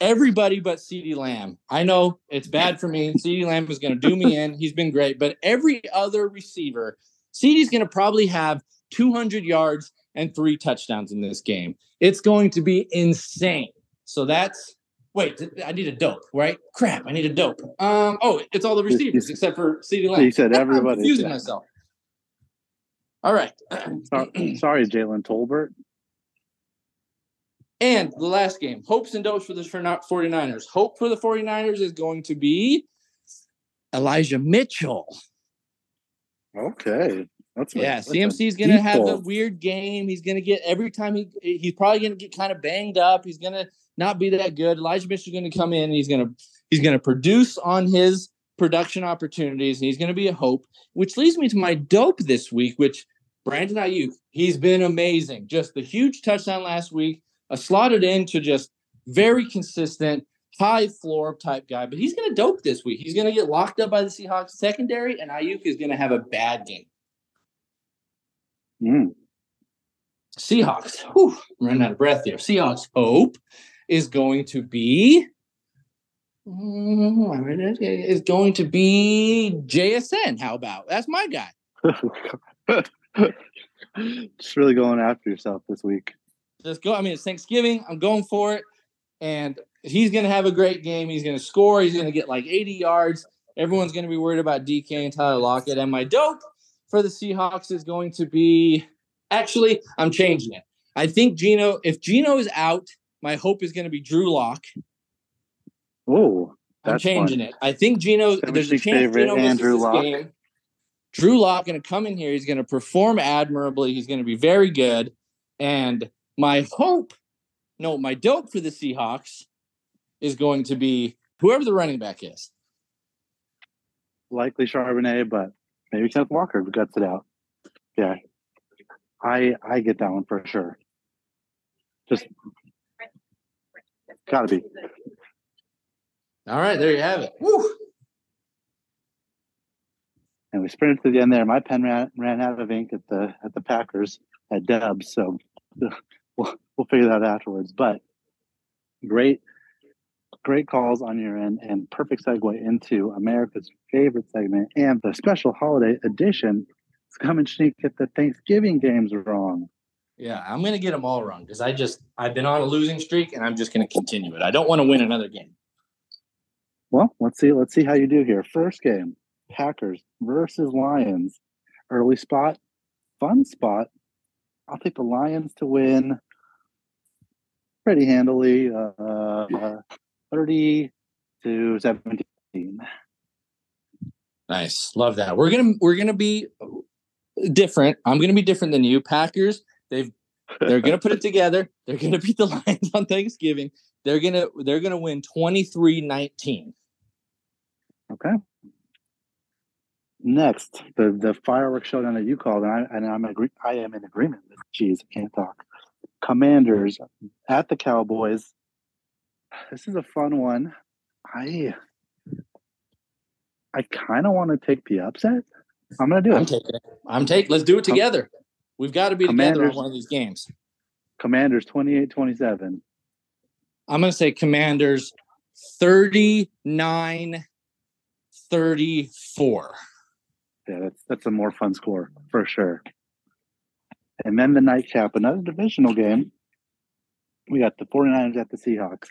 everybody but CeeDee Lamb. I know it's bad for me. CeeDee Lamb is going to do me in. He's been great, but every other receiver CeeDee's going to probably have 200 yards and three touchdowns in this game. It's going to be insane. So that's wait, I need a dope, right? Crap, I need a dope. Um, oh, it's all the receivers except for CeeDee Lamb. You said everybody. I'm confusing yeah. myself. All right. sorry, sorry Jalen Tolbert. And the last game, hopes and dopes for the 49ers. Hope for the 49ers is going to be Elijah Mitchell. Okay. That's yeah, that's CMC's going to have a weird game. He's going to get every time he he's probably going to get kind of banged up. He's going to not be that good. Elijah Mitchell's going to come in and he's going to he's going to produce on his production opportunities and he's going to be a hope, which leads me to my dope this week, which Brandon Aiyuk, he's been amazing. Just the huge touchdown last week, a slotted into just very consistent high floor type guy, but he's going to dope this week. He's going to get locked up by the Seahawks secondary, and Aiyuk is going to have a bad game. Mm. Seahawks, whew, I'm running out of breath here. Seahawks hope is going to be is going to be JSN. How about that's my guy? Just really going after yourself this week. Just go. I mean, it's Thanksgiving. I'm going for it, and he's going to have a great game. He's going to score. He's going to get like 80 yards. Everyone's going to be worried about DK and Tyler Lockett. And my dope for the Seahawks is going to be actually, I'm changing it. I think Geno, if Geno is out, my hope is going to be Drew Lock. Oh, I'm changing fun. it. I think Geno, there's a chance Geno misses this Lock. game. Drew Lock going to come in here. He's going to perform admirably. He's going to be very good. And my hope, no, my dope for the Seahawks is going to be whoever the running back is. Likely Charbonnet, but maybe Kenneth Walker guts it out. Yeah, I I get that one for sure. Just gotta be. All right, there you have it. Woo. And we sprinted to the end there. My pen ran, ran out of ink at the at the Packers at Doubs, so we'll we'll figure that out afterwards. But great great calls on your end and perfect segue into America's favorite segment and the special holiday edition. It's and sneak get the Thanksgiving games wrong. Yeah, I'm gonna get them all wrong because I just I've been on a losing streak and I'm just gonna continue it. I don't want to win another game. Well, let's see. Let's see how you do here. First game: Packers versus Lions. Early spot, fun spot. I'll take the Lions to win pretty handily. Uh, uh, 30 to 17. Nice. Love that. We're going to we're to be different. I'm going to be different than you. Packers, they've they're going to put it together. They're going to beat the Lions on Thanksgiving. They're going to they're to win 23-19. Okay. Next, the the fireworks showdown that you called, and I and I'm agree, I am in agreement. Jeez, I can't talk. Commanders at the Cowboys. This is a fun one. I I kind of want to take the upset. I'm gonna do it. I'm taking it. I'm taking. Let's do it together. We've got to be together on one of these games. Commanders 28-27. I'm going to say Commanders 39 34. Yeah, that's that's a more fun score for sure. And then the nightcap, another divisional game. We got the 49ers at the Seahawks.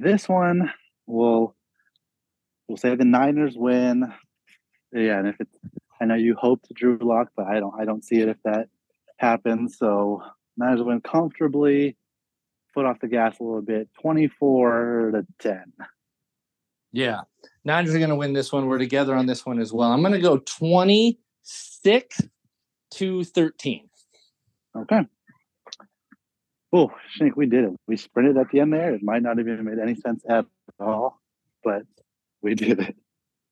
This one will we'll say the Niners win. Yeah, and if it's I know you hope to Drew Lock, but I don't I don't see it if that happens. So Niners win comfortably, foot off the gas a little bit, 24 to 10. Yeah. Niners are going to win this one. We're together on this one as well. I'm going to go 26 to 13. Okay. Oh, Shank, we did it. We sprinted at the end there. It might not have even made any sense at all, but we did it.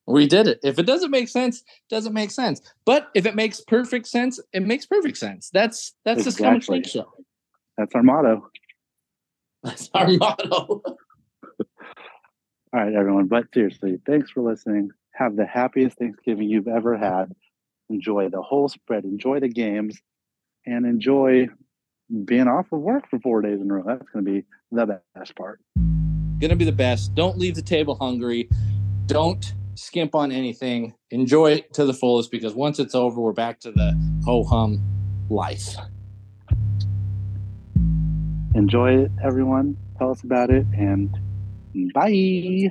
We did it. If it doesn't make sense, doesn't make sense. But if it makes perfect sense, it makes perfect sense. That's that's the Scum Exactly. Show. That's our motto. That's our motto. All right, everyone. But seriously, thanks for listening. Have the happiest Thanksgiving you've ever had. Enjoy the whole spread. Enjoy the games, and enjoy being off of work for four days in a row. That's going to be the best part. Gonna be the best. Don't leave the table hungry. Don't skimp on anything. Enjoy it to the fullest because once it's over, we're back to the ho hum life. Enjoy it, everyone. Tell us about it, and bye.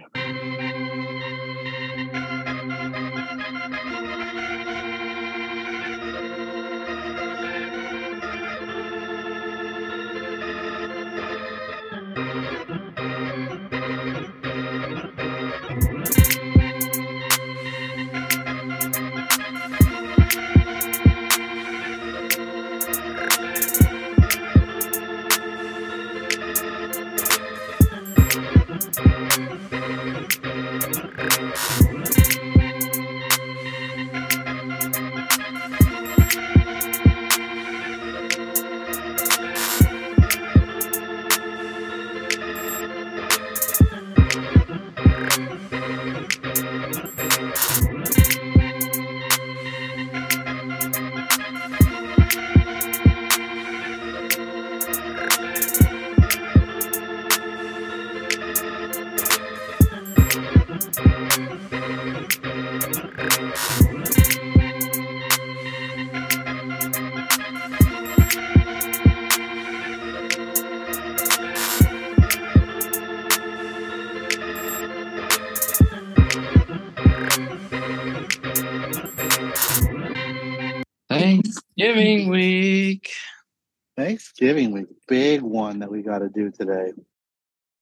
Thanksgiving week, big one that we got to do today.